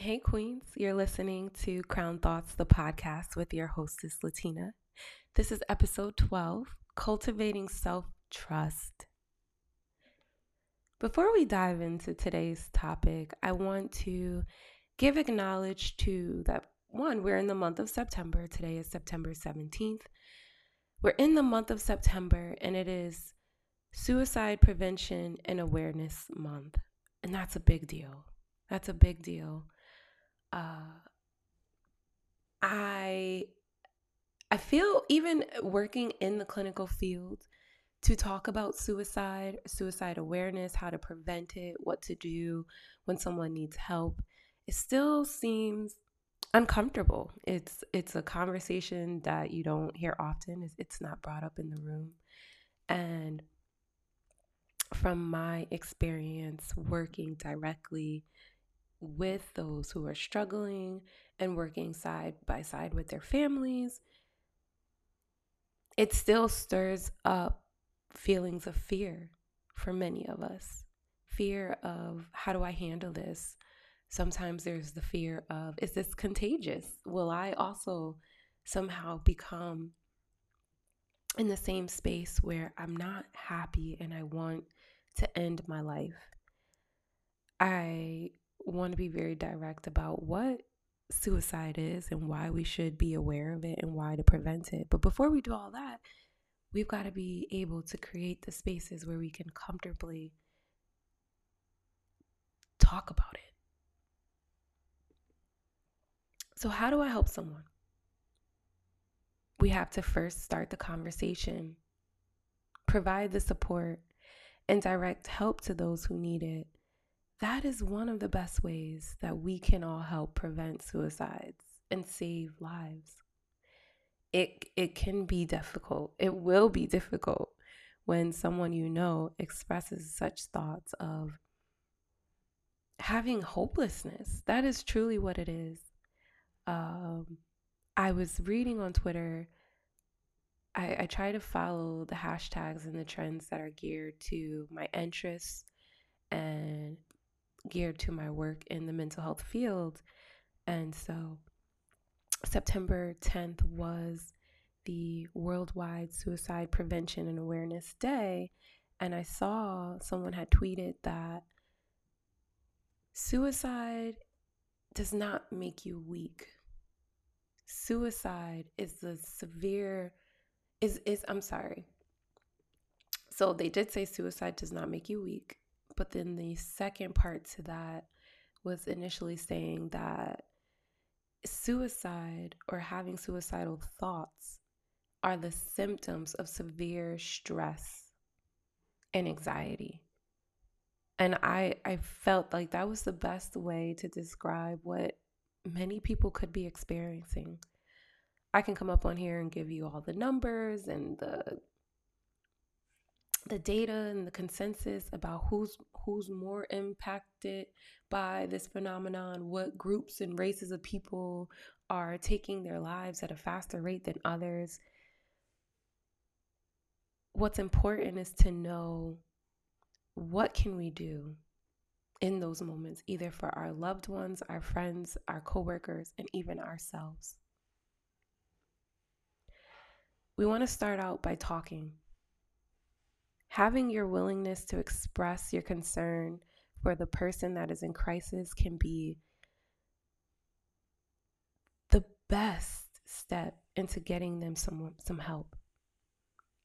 Hey, Queens, you're listening to Crown Thoughts, the podcast with your hostess, Latina. This is episode 12 Cultivating Self Trust. Before we dive into today's topic, I want to give acknowledge to that one, we're in the month of September. Today is September 17th. We're in the month of September, and it is Suicide Prevention and Awareness Month. And that's a big deal. That's a big deal. Uh, I I feel even working in the clinical field to talk about suicide, suicide awareness, how to prevent it, what to do when someone needs help, it still seems uncomfortable. It's it's a conversation that you don't hear often. It's, it's not brought up in the room. And from my experience working directly with those who are struggling and working side by side with their families, it still stirs up feelings of fear for many of us. Fear of how do I handle this? Sometimes there's the fear of is this contagious? Will I also somehow become in the same space where I'm not happy and I want to end my life? I want to be very direct about what suicide is and why we should be aware of it and why to prevent it. But before we do all that, we've got to be able to create the spaces where we can comfortably talk about it. So, how do I help someone? We have to first start the conversation, provide the support, and direct help to those who need it that is one of the best ways that we can all help prevent suicides and save lives. It it can be difficult. It will be difficult when someone you know expresses such thoughts of having hopelessness. That is truly what it is. Um, I was reading on Twitter. I, I try to follow the hashtags and the trends that are geared to my interests and geared to my work in the mental health field. And so September 10th was the Worldwide Suicide Prevention and Awareness Day. And I saw someone had tweeted that suicide does not make you weak. Suicide is the severe is is I'm sorry. So they did say suicide does not make you weak. But then the second part to that was initially saying that suicide or having suicidal thoughts are the symptoms of severe stress and anxiety. And I, I felt like that was the best way to describe what many people could be experiencing. I can come up on here and give you all the numbers and the the data and the consensus about who's who's more impacted by this phenomenon, what groups and races of people are taking their lives at a faster rate than others. What's important is to know what can we do in those moments either for our loved ones, our friends, our coworkers, and even ourselves. We want to start out by talking having your willingness to express your concern for the person that is in crisis can be the best step into getting them some some help.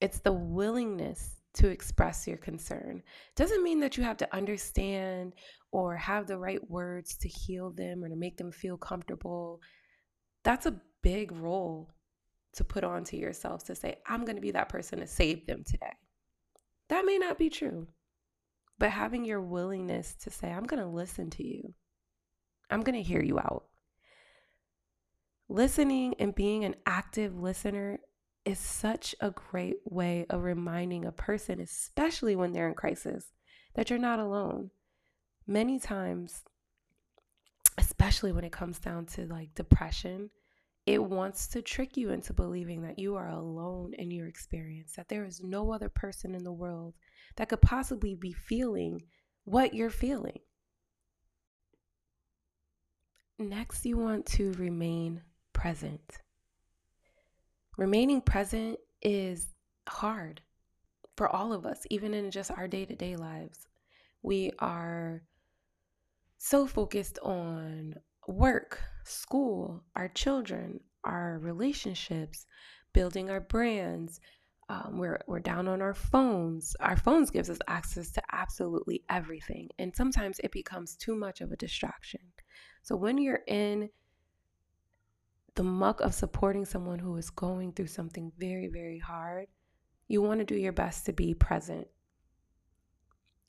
It's the willingness to express your concern. Doesn't mean that you have to understand or have the right words to heal them or to make them feel comfortable. That's a big role to put onto yourself to say, I'm going to be that person to save them today. That may not be true. But having your willingness to say, I'm going to listen to you, I'm going to hear you out. Listening and being an active listener is such a great way of reminding a person, especially when they're in crisis, that you're not alone. Many times, especially when it comes down to like depression, it wants to trick you into believing that you are alone in your experience, that there is no other person in the world that could possibly be feeling what you're feeling. next, you want to remain present. Remaining present is hard for all of us, even in just our day to day lives. We are so focused on work, school, our children, our relationships, building our brands. Um, we're, we're down on our phones. Our phones gives us access to absolutely everything. And sometimes it becomes too much of a distraction. So when you're in the muck of supporting someone who is going through something very, very hard, you want to do your best to be present.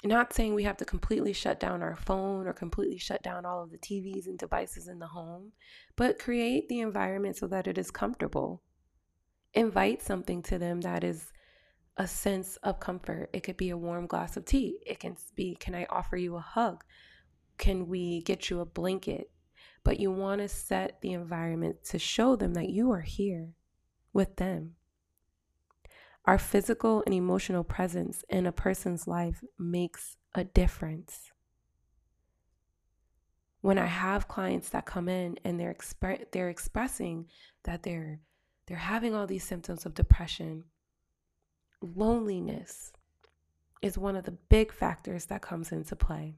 Not saying we have to completely shut down our phone or completely shut down all of the TVs and devices in the home, but create the environment so that it is comfortable. Invite something to them that is a sense of comfort. It could be a warm glass of tea. It can be, can I offer you a hug? Can we get you a blanket? But you want to set the environment to show them that you are here with them. Our physical and emotional presence in a person's life makes a difference. When I have clients that come in and they're they're expressing that they're they're having all these symptoms of depression, loneliness is one of the big factors that comes into play.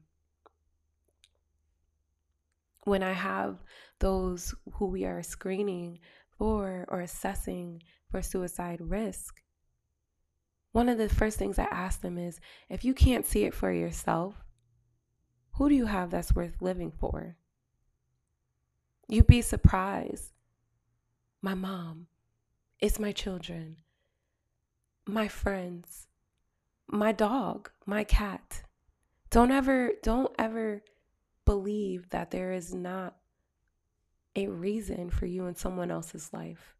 When I have those who we are screening for or assessing for suicide risk, one of the first things I ask them is if you can't see it for yourself, who do you have that's worth living for? You'd be surprised. My mom, it's my children, my friends, my dog, my cat. Don't ever, don't ever believe that there is not a reason for you in someone else's life.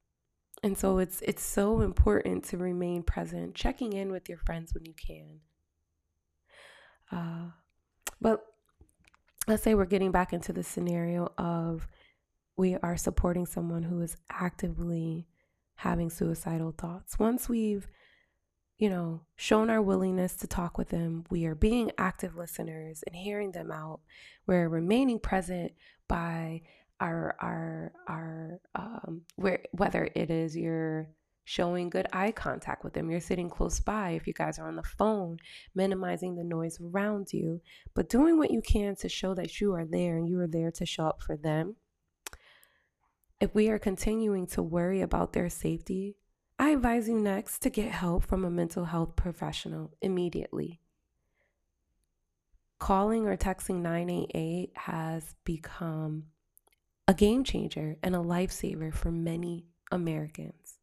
And so it's it's so important to remain present, checking in with your friends when you can. Uh, but let's say we're getting back into the scenario of we are supporting someone who is actively having suicidal thoughts. Once we've, you know, shown our willingness to talk with them, we are being active listeners and hearing them out. We're remaining present by our our our um where whether it is you're showing good eye contact with them you're sitting close by if you guys are on the phone minimizing the noise around you but doing what you can to show that you are there and you are there to show up for them. If we are continuing to worry about their safety i advise you next to get help from a mental health professional immediately. Calling or texting 988 has become a game changer and a lifesaver for many Americans.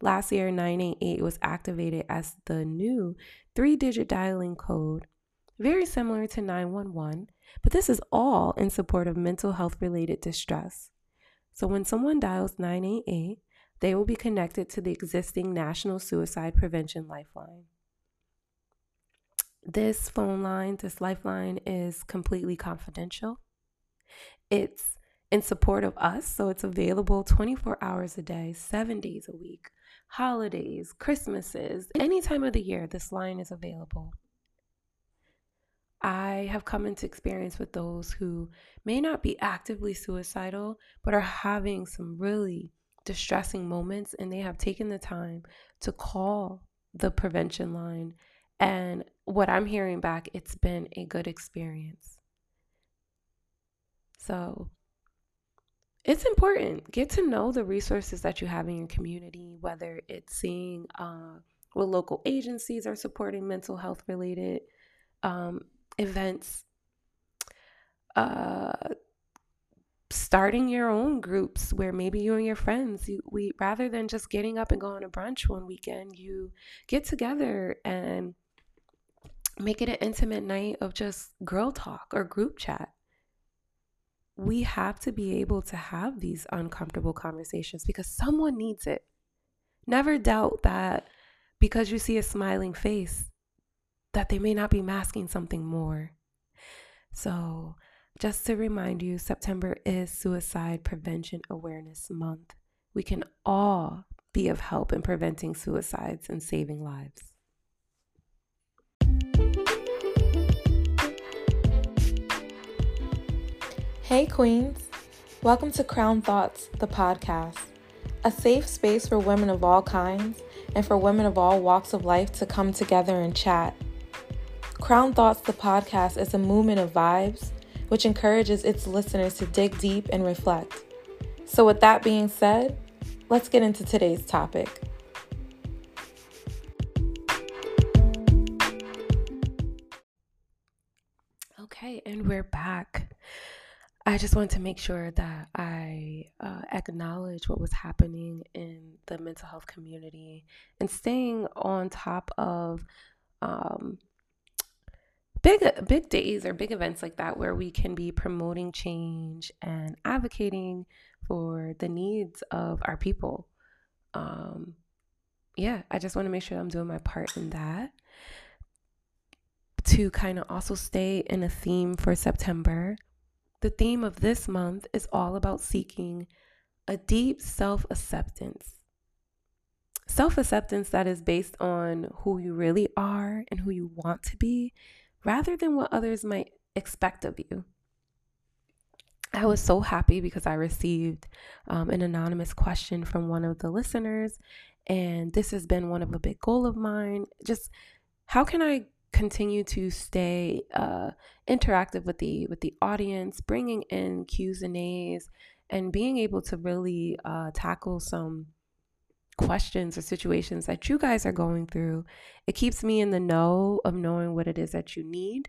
Last year, 988 was activated as the new three digit dialing code, very similar to 911, but this is all in support of mental health related distress. So when someone dials 988, they will be connected to the existing National Suicide Prevention Lifeline. This phone line, this lifeline is completely confidential. It's in support of us. So it's available 24 hours a day, seven days a week, holidays, Christmases, any time of the year, this line is available. I have come into experience with those who may not be actively suicidal, but are having some really distressing moments, and they have taken the time to call the prevention line. And what I'm hearing back, it's been a good experience. So it's important. Get to know the resources that you have in your community, whether it's seeing uh, what local agencies are supporting mental health related um, events, uh, starting your own groups where maybe you and your friends, you, we rather than just getting up and going to brunch one weekend, you get together and make it an intimate night of just girl talk or group chat we have to be able to have these uncomfortable conversations because someone needs it. Never doubt that because you see a smiling face, that they may not be masking something more. So, just to remind you, September is Suicide Prevention Awareness Month. We can all be of help in preventing suicides and saving lives. Hey, Queens. Welcome to Crown Thoughts, the podcast, a safe space for women of all kinds and for women of all walks of life to come together and chat. Crown Thoughts, the podcast, is a movement of vibes which encourages its listeners to dig deep and reflect. So, with that being said, let's get into today's topic. Okay, and we're back. I just wanted to make sure that I uh, acknowledge what was happening in the mental health community and staying on top of um, big big days or big events like that where we can be promoting change and advocating for the needs of our people. Um, yeah, I just want to make sure I'm doing my part in that. To kind of also stay in a theme for September the theme of this month is all about seeking a deep self acceptance. Self acceptance that is based on who you really are and who you want to be, rather than what others might expect of you. I was so happy because I received um, an anonymous question from one of the listeners, and this has been one of a big goal of mine. Just how can I continue to stay uh, interactive with the with the audience, bringing in Q's and A's, and being able to really uh, tackle some questions or situations that you guys are going through. It keeps me in the know of knowing what it is that you need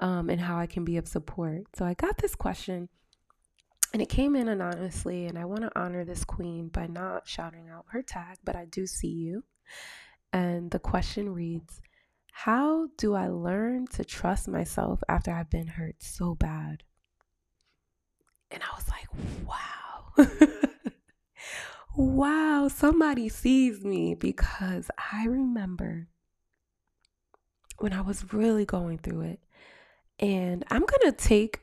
um, and how I can be of support. So I got this question. And it came in anonymously, and I want to honor this queen by not shouting out her tag, but I do see you. And the question reads how do I learn to trust myself after I've been hurt so bad? And I was like, wow. wow, somebody sees me because I remember when I was really going through it. And I'm going to take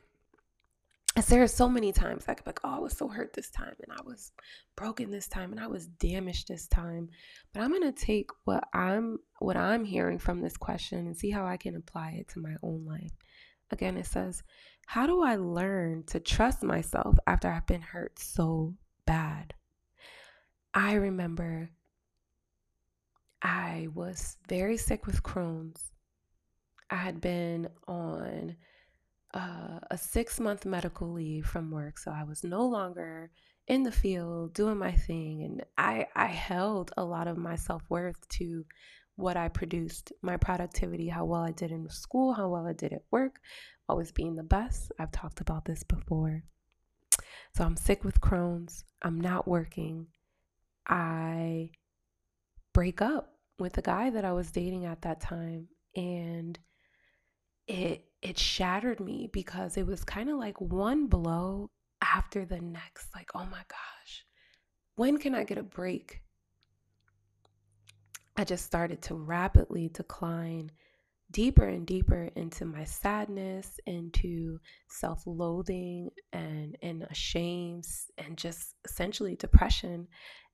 there are so many times I could be like, oh, I was so hurt this time, and I was broken this time, and I was damaged this time. But I'm gonna take what I'm what I'm hearing from this question and see how I can apply it to my own life. Again, it says, How do I learn to trust myself after I've been hurt so bad? I remember I was very sick with Crohn's. I had been on uh, a six month medical leave from work. So I was no longer in the field doing my thing. And I, I held a lot of my self worth to what I produced, my productivity, how well I did in school, how well I did at work, always being the best. I've talked about this before. So I'm sick with Crohn's. I'm not working. I break up with the guy that I was dating at that time. And it it shattered me because it was kind of like one blow after the next like oh my gosh when can i get a break? I just started to rapidly decline deeper and deeper into my sadness into self-loathing and and shame and just essentially depression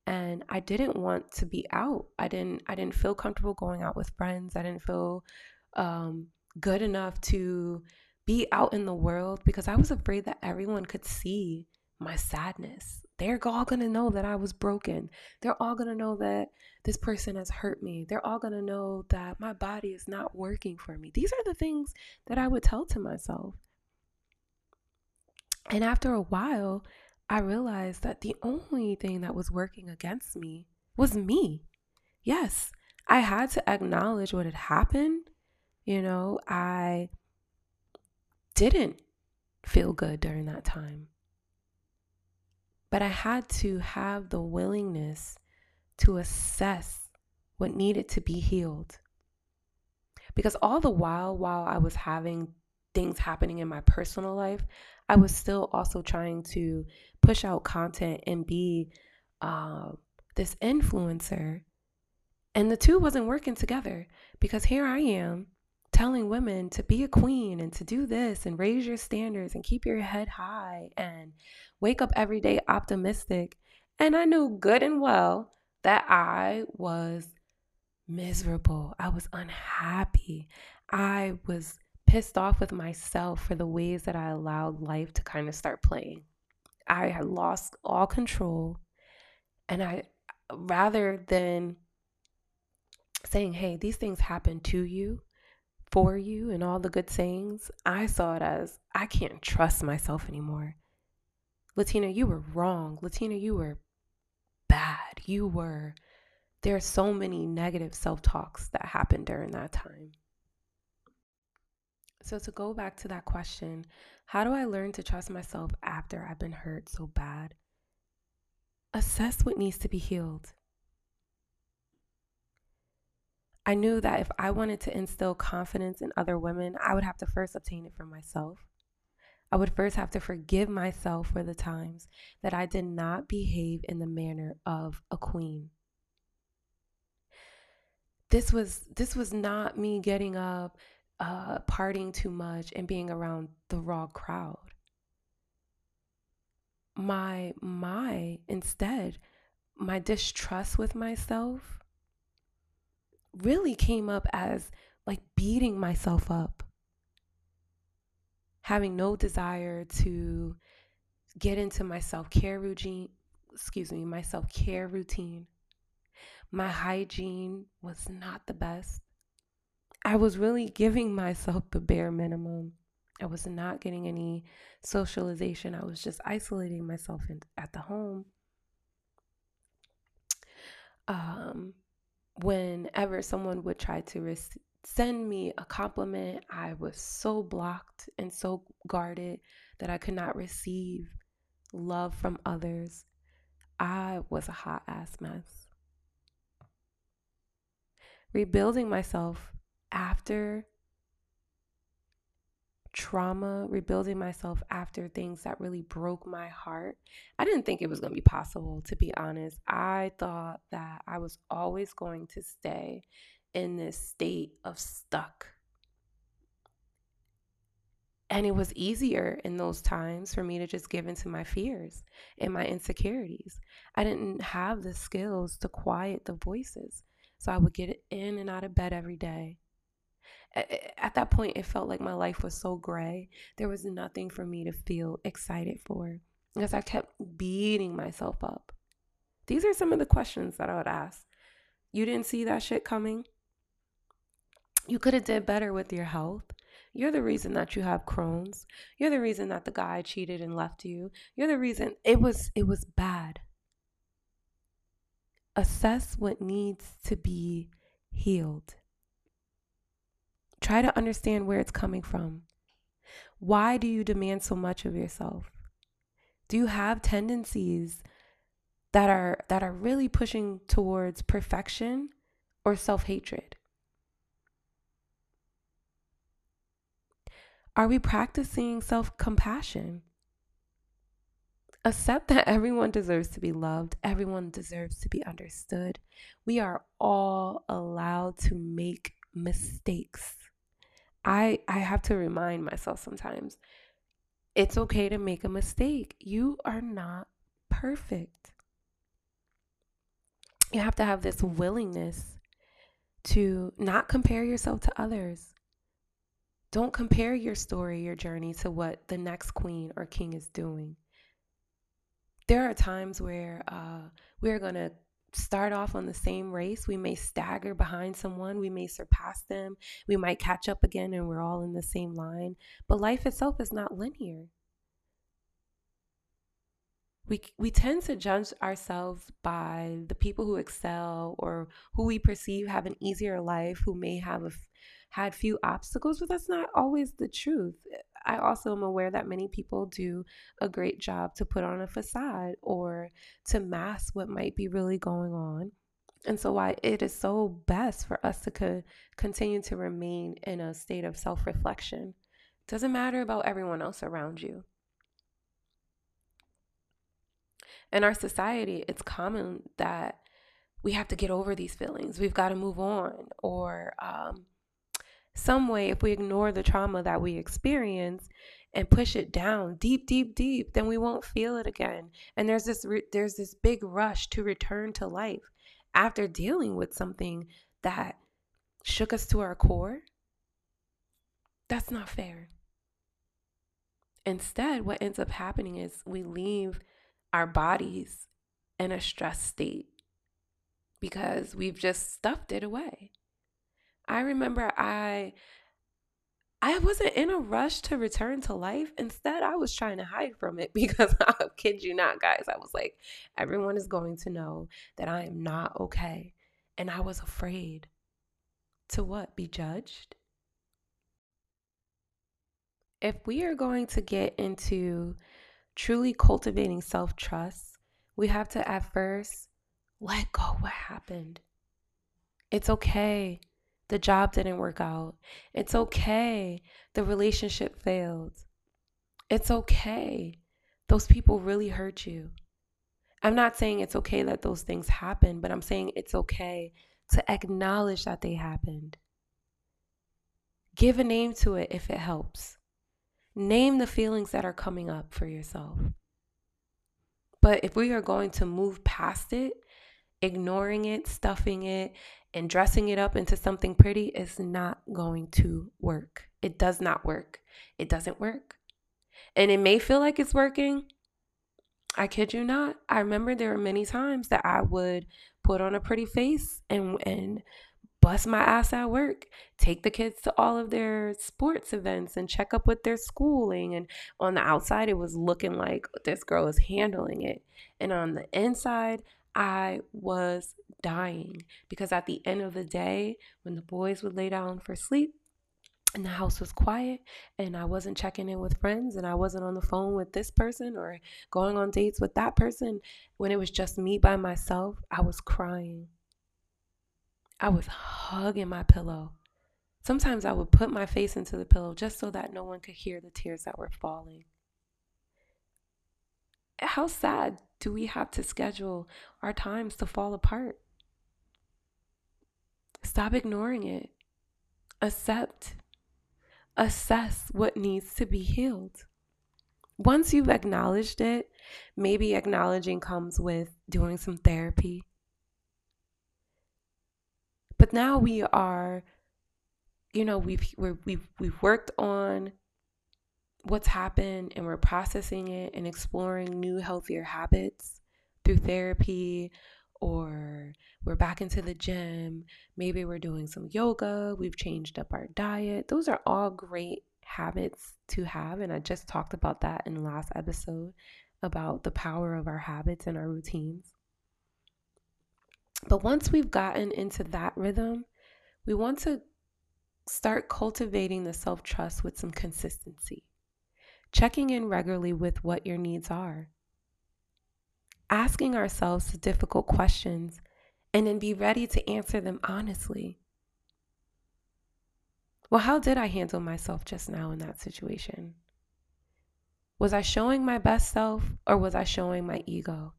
and i didn't want to be out. I didn't i didn't feel comfortable going out with friends. I didn't feel um good enough to be out in the world because I was afraid that everyone could see my sadness. They're all gonna know that I was broken. They're all gonna know that this person has hurt me. They're all gonna know that my body is not working for me. These are the things that I would tell to myself. And after a while, I realized that the only thing that was working against me was me. Yes, I had to acknowledge what had happened you know, I didn't feel good during that time. But I had to have the willingness to assess what needed to be healed. Because all the while, while I was having things happening in my personal life, I was still also trying to push out content and be uh, this influencer. And the two wasn't working together because here I am telling women to be a queen and to do this and raise your standards and keep your head high and wake up every day optimistic. And I knew good and well that I was miserable. I was unhappy. I was pissed off with myself for the ways that I allowed life to kind of start playing. I had lost all control. And I, rather than saying, hey, these things happen to you, for you, and all the good sayings, I saw it as I can't trust myself anymore. Latina, you were wrong. Latina, you were bad. You were. There are so many negative self talks that happened during that time. So, to go back to that question, how do I learn to trust myself after I've been hurt so bad? Assess what needs to be healed. I knew that if I wanted to instill confidence in other women, I would have to first obtain it for myself. I would first have to forgive myself for the times that I did not behave in the manner of a queen. This was this was not me getting up, uh, partying too much, and being around the raw crowd. My my instead, my distrust with myself really came up as like beating myself up. Having no desire to get into my self-care routine excuse me my self-care routine. My hygiene was not the best. I was really giving myself the bare minimum. I was not getting any socialization. I was just isolating myself in, at the home. Um whenever someone would try to send me a compliment, I was so blocked and so guarded that I could not receive love from others. I was a hot ass mess. Rebuilding myself after trauma, rebuilding myself after things that really broke my heart. I didn't think it was going to be possible, to be honest. I thought that I was always going to stay in this state of stuck. And it was easier in those times for me to just give into my fears and my insecurities. I didn't have the skills to quiet the voices. So I would get in and out of bed every day. At that point, it felt like my life was so gray. There was nothing for me to feel excited for because I kept beating myself up. These are some of the questions that I would ask. You didn't see that shit coming? You could have did better with your health. You're the reason that you have Crohn's. You're the reason that the guy cheated and left you. You're the reason it was it was bad. Assess what needs to be healed. Try to understand where it's coming from. Why do you demand so much of yourself? Do you have tendencies that are that are really pushing towards perfection or self-hatred? Are we practicing self compassion? Accept that everyone deserves to be loved, everyone deserves to be understood. We are all allowed to make mistakes. I I have to remind myself sometimes it's okay to make a mistake. You are not perfect. You have to have this willingness to not compare yourself to others. Don't compare your story, your journey to what the next queen or king is doing. There are times where uh, we're going to start off on the same race. We may stagger behind someone, we may surpass them, we might catch up again, and we're all in the same line. But life itself is not linear. We, we tend to judge ourselves by the people who excel or who we perceive have an easier life, who may have had few obstacles, but that's not always the truth. I also am aware that many people do a great job to put on a facade or to mask what might be really going on. And so, why it is so best for us to co- continue to remain in a state of self reflection. Doesn't matter about everyone else around you. In our society, it's common that we have to get over these feelings. We've got to move on, or um, some way, if we ignore the trauma that we experience and push it down deep, deep, deep, then we won't feel it again. And there's this re- there's this big rush to return to life after dealing with something that shook us to our core. That's not fair. Instead, what ends up happening is we leave our bodies in a stress state because we've just stuffed it away. I remember I I wasn't in a rush to return to life. Instead, I was trying to hide from it because I kid you not, guys. I was like, everyone is going to know that I am not okay. And I was afraid to what? Be judged? If we are going to get into truly cultivating self trust, we have to at first let go what happened. It's okay the job didn't work out. It's okay. The relationship failed. It's okay. Those people really hurt you. I'm not saying it's okay that those things happen, but I'm saying it's okay to acknowledge that they happened. Give a name to it if it helps. Name the feelings that are coming up for yourself. But if we are going to move past it, ignoring it, stuffing it, and dressing it up into something pretty is not going to work. It does not work. It doesn't work. And it may feel like it's working. I kid you not. I remember there were many times that I would put on a pretty face and and bust my ass at work, take the kids to all of their sports events and check up with their schooling. And on the outside, it was looking like this girl is handling it. And on the inside, I was dying because at the end of the day, when the boys would lay down for sleep, and the house was quiet and I wasn't checking in with friends and I wasn't on the phone with this person or going on dates with that person. When it was just me by myself, I was crying. I was hugging my pillow. Sometimes I would put my face into the pillow just so that no one could hear the tears that were falling. How sad do we have to schedule our times to fall apart? Stop ignoring it. Accept. Assess what needs to be healed. Once you've acknowledged it, maybe acknowledging comes with doing some therapy. But now we are, you know, we've we we've we've worked on what's happened and we're processing it and exploring new healthier habits through therapy or we're back into the gym maybe we're doing some yoga we've changed up our diet. Those are all great habits to have and i just talked about that in the last episode about the power of our habits and our routines. But once we've gotten into that rhythm we want to start cultivating the self-trust with some consistency checking in regularly with what your needs are, asking ourselves difficult questions, and then be ready to answer them honestly. Well, how did I handle myself just now in that situation? Was I showing my best self or was I showing my ego?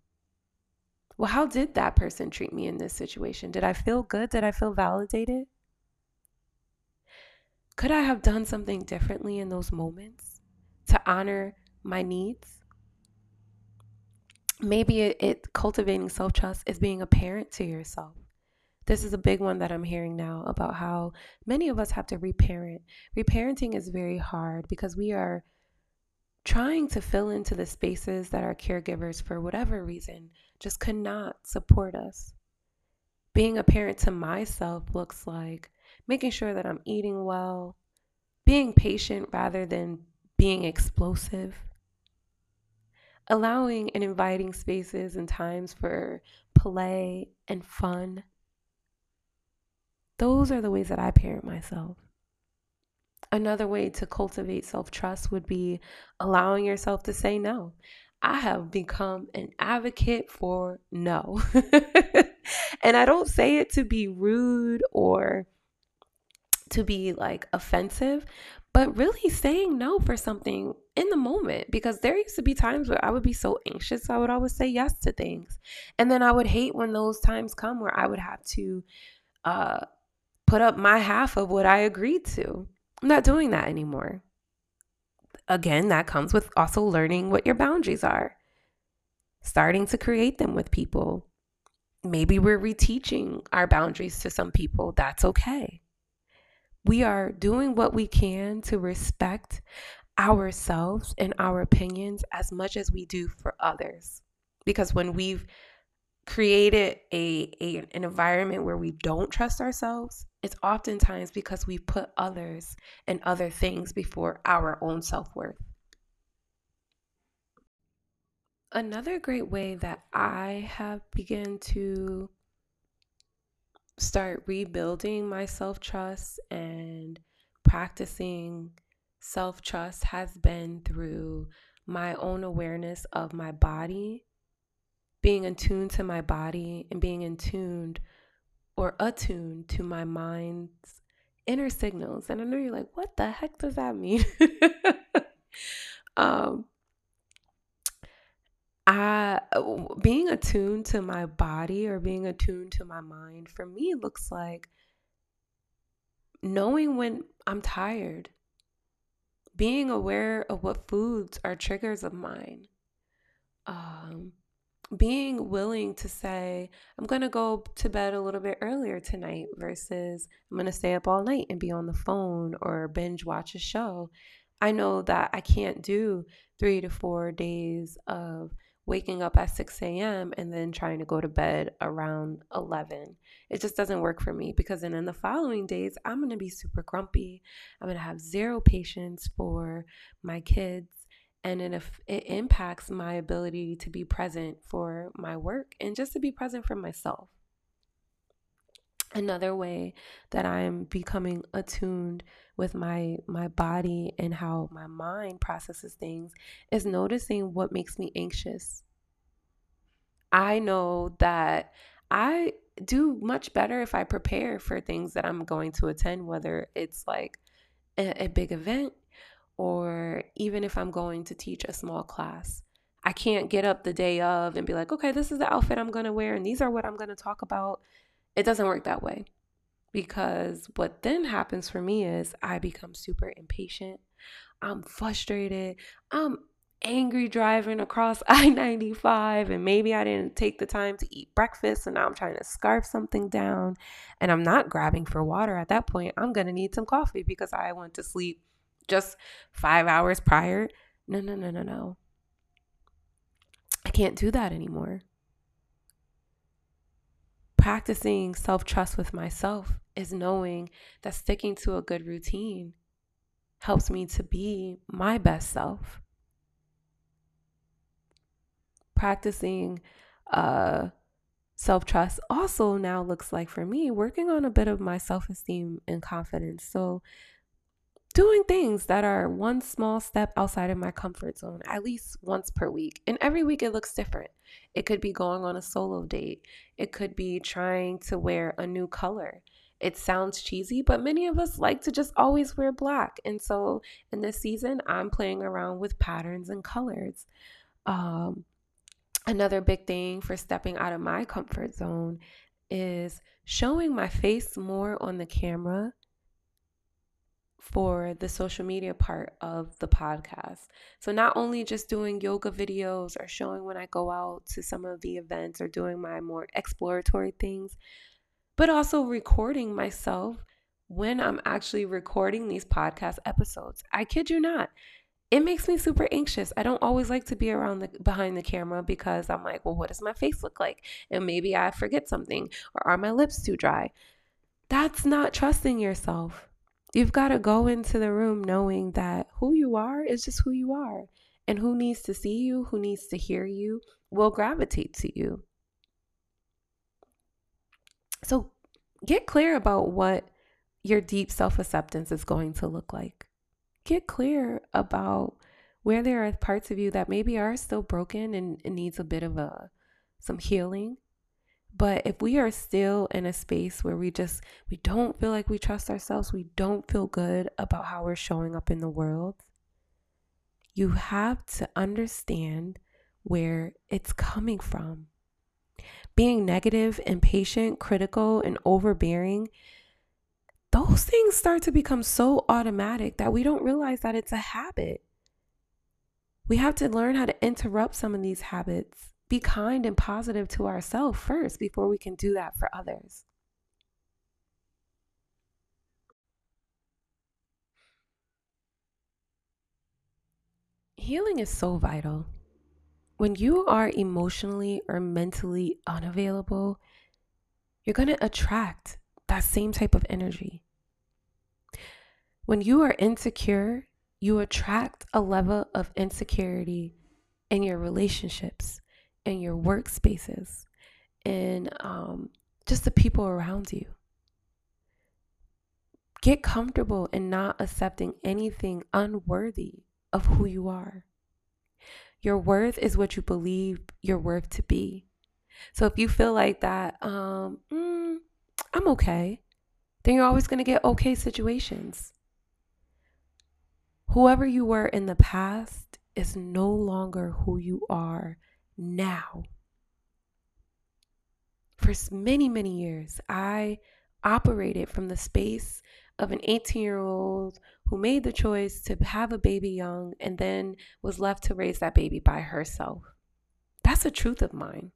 Well, how did that person treat me in this situation? Did I feel good? Did I feel validated? Could I have done something differently in those moments? to honor my needs. Maybe it, it cultivating self trust is being a parent to yourself. This is a big one that I'm hearing now about how many of us have to reparent. Reparenting is very hard because we are trying to fill into the spaces that our caregivers, for whatever reason, just could not support us. Being a parent to myself looks like making sure that I'm eating well, being patient rather than being explosive, allowing and inviting spaces and times for play and fun. Those are the ways that I parent myself. Another way to cultivate self trust would be allowing yourself to say no. I have become an advocate for no. and I don't say it to be rude or to be like offensive, but really saying no for something in the moment because there used to be times where I would be so anxious I would always say yes to things. And then I would hate when those times come where I would have to uh put up my half of what I agreed to. I'm not doing that anymore. Again, that comes with also learning what your boundaries are. Starting to create them with people. Maybe we're reteaching our boundaries to some people. That's okay we are doing what we can to respect ourselves and our opinions as much as we do for others. Because when we've created a, a an environment where we don't trust ourselves, it's oftentimes because we put others and other things before our own self-worth. Another great way that I have begun to start rebuilding my self trust and practicing self trust has been through my own awareness of my body, being attuned to my body, and being in tuned or attuned to my mind's inner signals. And I know you're like, what the heck does that mean? um, I being attuned to my body or being attuned to my mind for me looks like knowing when I'm tired, being aware of what foods are triggers of mine, um, being willing to say, I'm going to go to bed a little bit earlier tonight versus I'm going to stay up all night and be on the phone or binge watch a show. I know that I can't do three to four days of waking up at 6 a.m. and then trying to go to bed around 11. It just doesn't work for me because then in the following days, I'm going to be super grumpy. I'm going to have zero patience for my kids. And it, it impacts my ability to be present for my work and just to be present for myself. Another way that I'm becoming attuned with my my body and how my mind processes things is noticing what makes me anxious. I know that I do much better if I prepare for things that I'm going to attend, whether it's like a, a big event or even if I'm going to teach a small class. I can't get up the day of and be like, okay, this is the outfit I'm going to wear and these are what I'm going to talk about. It doesn't work that way because what then happens for me is I become super impatient. I'm frustrated. I'm angry driving across I 95, and maybe I didn't take the time to eat breakfast, and now I'm trying to scarf something down, and I'm not grabbing for water at that point. I'm going to need some coffee because I went to sleep just five hours prior. No, no, no, no, no. I can't do that anymore practicing self trust with myself is knowing that sticking to a good routine helps me to be my best self. Practicing uh, self trust also now looks like for me working on a bit of my self esteem and confidence. So, doing things that are one small step outside of my comfort zone at least once per week. And every week it looks different. It could be going on a solo date, it could be trying to wear a new color. It sounds cheesy, but many of us like to just always wear black. And so in this season, I'm playing around with patterns and colors. Um, another big thing for stepping out of my comfort zone is showing my face more on the camera for the social media part of the podcast. So, not only just doing yoga videos or showing when I go out to some of the events or doing my more exploratory things, but also recording myself when I'm actually recording these podcast episodes. I kid you not. It makes me super anxious. I don't always like to be around the behind the camera because I'm like, well, what does my face look like? And maybe I forget something or are my lips too dry? That's not trusting yourself. You've got to go into the room knowing that who you are is just who you are. And who needs to see you, who needs to hear you, will gravitate to you. So get clear about what your deep self acceptance is going to look like. Get clear about where there are parts of you that maybe are still broken and, and needs a bit of a some healing but if we are still in a space where we just we don't feel like we trust ourselves, we don't feel good about how we're showing up in the world, you have to understand where it's coming from. Being negative, impatient, critical, and overbearing, those things start to become so automatic that we don't realize that it's a habit. We have to learn how to interrupt some of these habits be kind and positive to ourselves first before we can do that for others. healing is so vital. When you are emotionally or mentally unavailable, you're going to attract that same type of energy. When you are insecure, you attract a level of insecurity in your relationships, in your workspaces, in um, just the people around you. Get comfortable in not accepting anything unworthy of who you are. Your worth is what you believe your worth to be. So if you feel like that, um, mm, I'm okay, then you're always going to get okay situations. Whoever you were in the past is no longer who you are now. For many, many years, I operated from the space of an 18 year old who made the choice to have a baby young and then was left to raise that baby by herself. That's a truth of mine.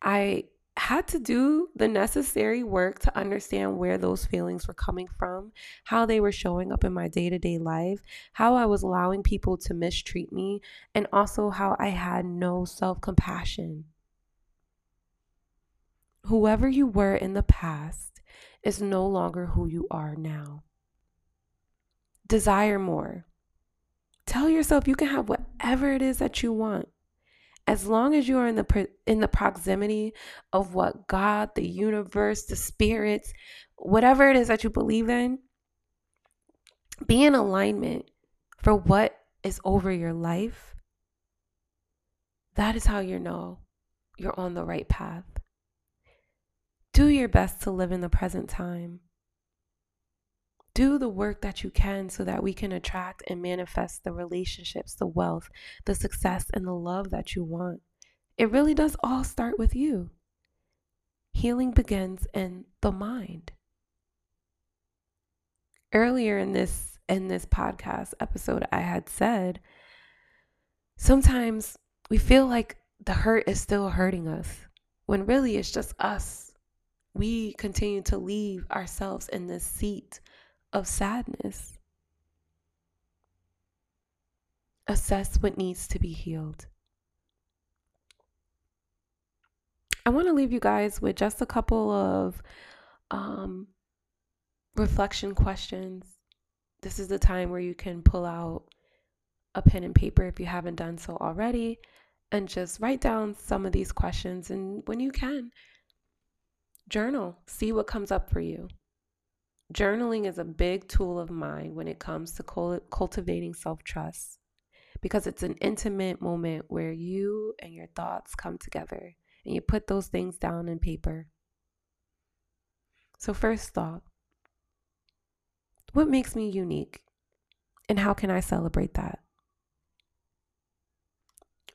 I had to do the necessary work to understand where those feelings were coming from, how they were showing up in my day to day life, how I was allowing people to mistreat me, and also how I had no self compassion. Whoever you were in the past is no longer who you are now. Desire more. Tell yourself you can have whatever it is that you want as long as you are in the in the proximity of what God, the universe, the spirits, whatever it is that you believe in, be in alignment for what is over your life. That is how you know you're on the right path. Do your best to live in the present time do the work that you can so that we can attract and manifest the relationships, the wealth, the success, and the love that you want. It really does all start with you. Healing begins in the mind. Earlier in this in this podcast episode I had said sometimes we feel like the hurt is still hurting us when really it's just us. We continue to leave ourselves in this seat of sadness. Assess what needs to be healed. I want to leave you guys with just a couple of um, reflection questions. This is the time where you can pull out a pen and paper if you haven't done so already and just write down some of these questions. And when you can, journal, see what comes up for you. Journaling is a big tool of mine when it comes to cultivating self trust because it's an intimate moment where you and your thoughts come together and you put those things down in paper. So, first thought what makes me unique and how can I celebrate that?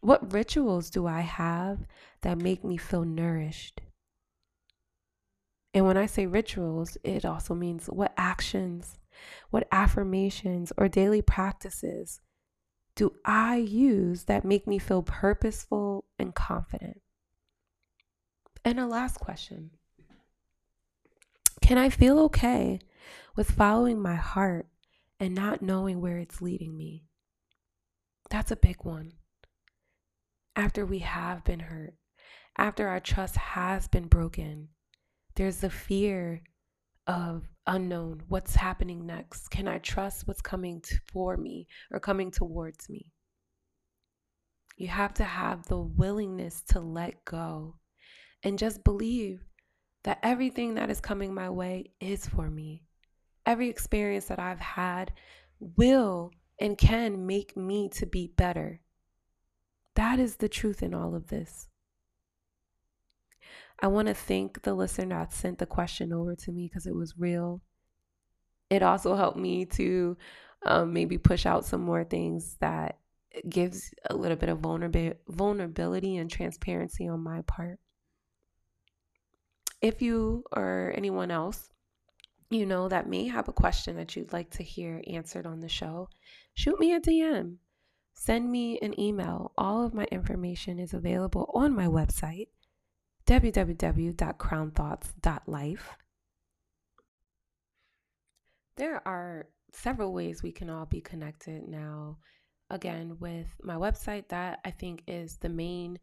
What rituals do I have that make me feel nourished? And when I say rituals, it also means what actions, what affirmations or daily practices do I use that make me feel purposeful and confident? And a last question Can I feel okay with following my heart and not knowing where it's leading me? That's a big one. After we have been hurt, after our trust has been broken, there's the fear of unknown. What's happening next? Can I trust what's coming for me or coming towards me? You have to have the willingness to let go and just believe that everything that is coming my way is for me. Every experience that I've had will and can make me to be better. That is the truth in all of this. I want to thank the listener that sent the question over to me because it was real. It also helped me to um, maybe push out some more things that gives a little bit of vulnerability and transparency on my part. If you or anyone else you know that may have a question that you'd like to hear answered on the show, shoot me a DM. Send me an email. All of my information is available on my website, www.crownthoughts.life. There are several ways we can all be connected now. again with my website. That I think is the main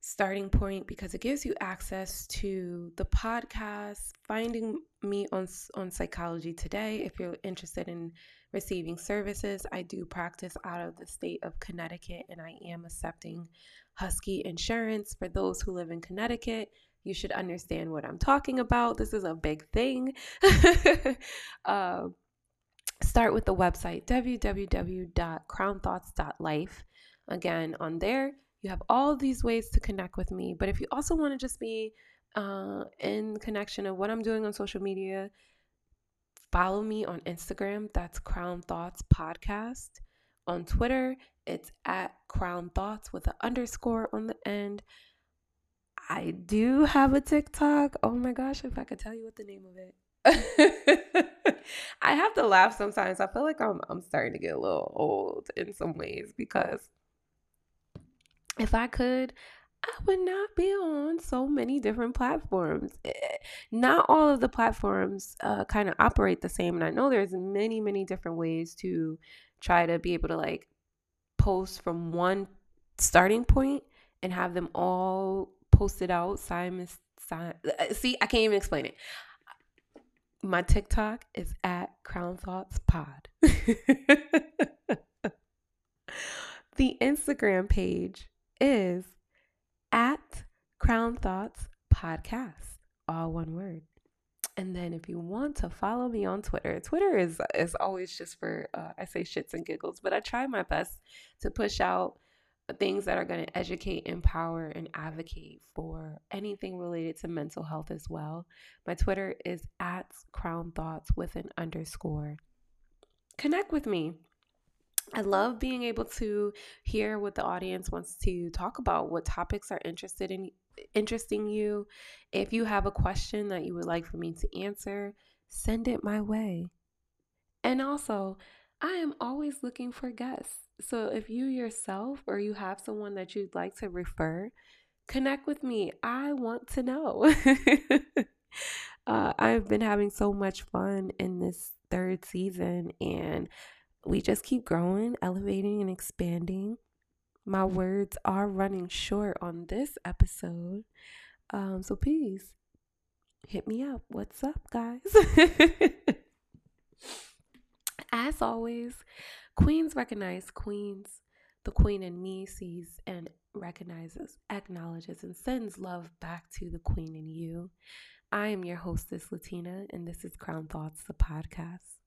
starting point because it gives you access to the podcast, finding me on on Psychology Today if you're interested in receiving services. I do practice out of the state of Connecticut and I am accepting Husky insurance for those who live in Connecticut. You should understand what I'm talking about. This is a big thing. uh, start with the website www.crownthoughts.life. Again, on there, you have all these ways to connect with me. But if you also want to just be uh, in connection of what I'm doing on social media, follow me on Instagram. That's Crown Thoughts Podcast. On Twitter, it's at Crown Thoughts with an underscore on the end. I do have a TikTok. Oh my gosh, if I could tell you what the name of it. I have to laugh sometimes. I feel like I'm I'm starting to get a little old in some ways because if I could, I would not be on so many different platforms. Eh, not all of the platforms uh, kind of operate the same, and I know there's many, many different ways to try to be able to like post from one starting point and have them all posted out. Simon, uh, see, I can't even explain it. My TikTok is at Crown Thoughts Pod. the Instagram page is at Crown Thoughts Podcast, all one word. And then if you want to follow me on Twitter, Twitter is is always just for uh, I say shits and giggles, but I try my best to push out things that are going to educate, empower, and advocate for anything related to mental health as well. My Twitter is at Crown Thoughts with an underscore. Connect with me. I love being able to hear what the audience wants to talk about, what topics are interested in interesting you. If you have a question that you would like for me to answer, send it my way. And also, I am always looking for guests. So if you yourself or you have someone that you'd like to refer, connect with me. I want to know. uh, I've been having so much fun in this third season and we just keep growing, elevating, and expanding. My words are running short on this episode. Um, so please hit me up. What's up, guys? As always, queens recognize queens. The queen in me sees and recognizes, acknowledges, and sends love back to the queen in you. I am your hostess, Latina, and this is Crown Thoughts, the podcast.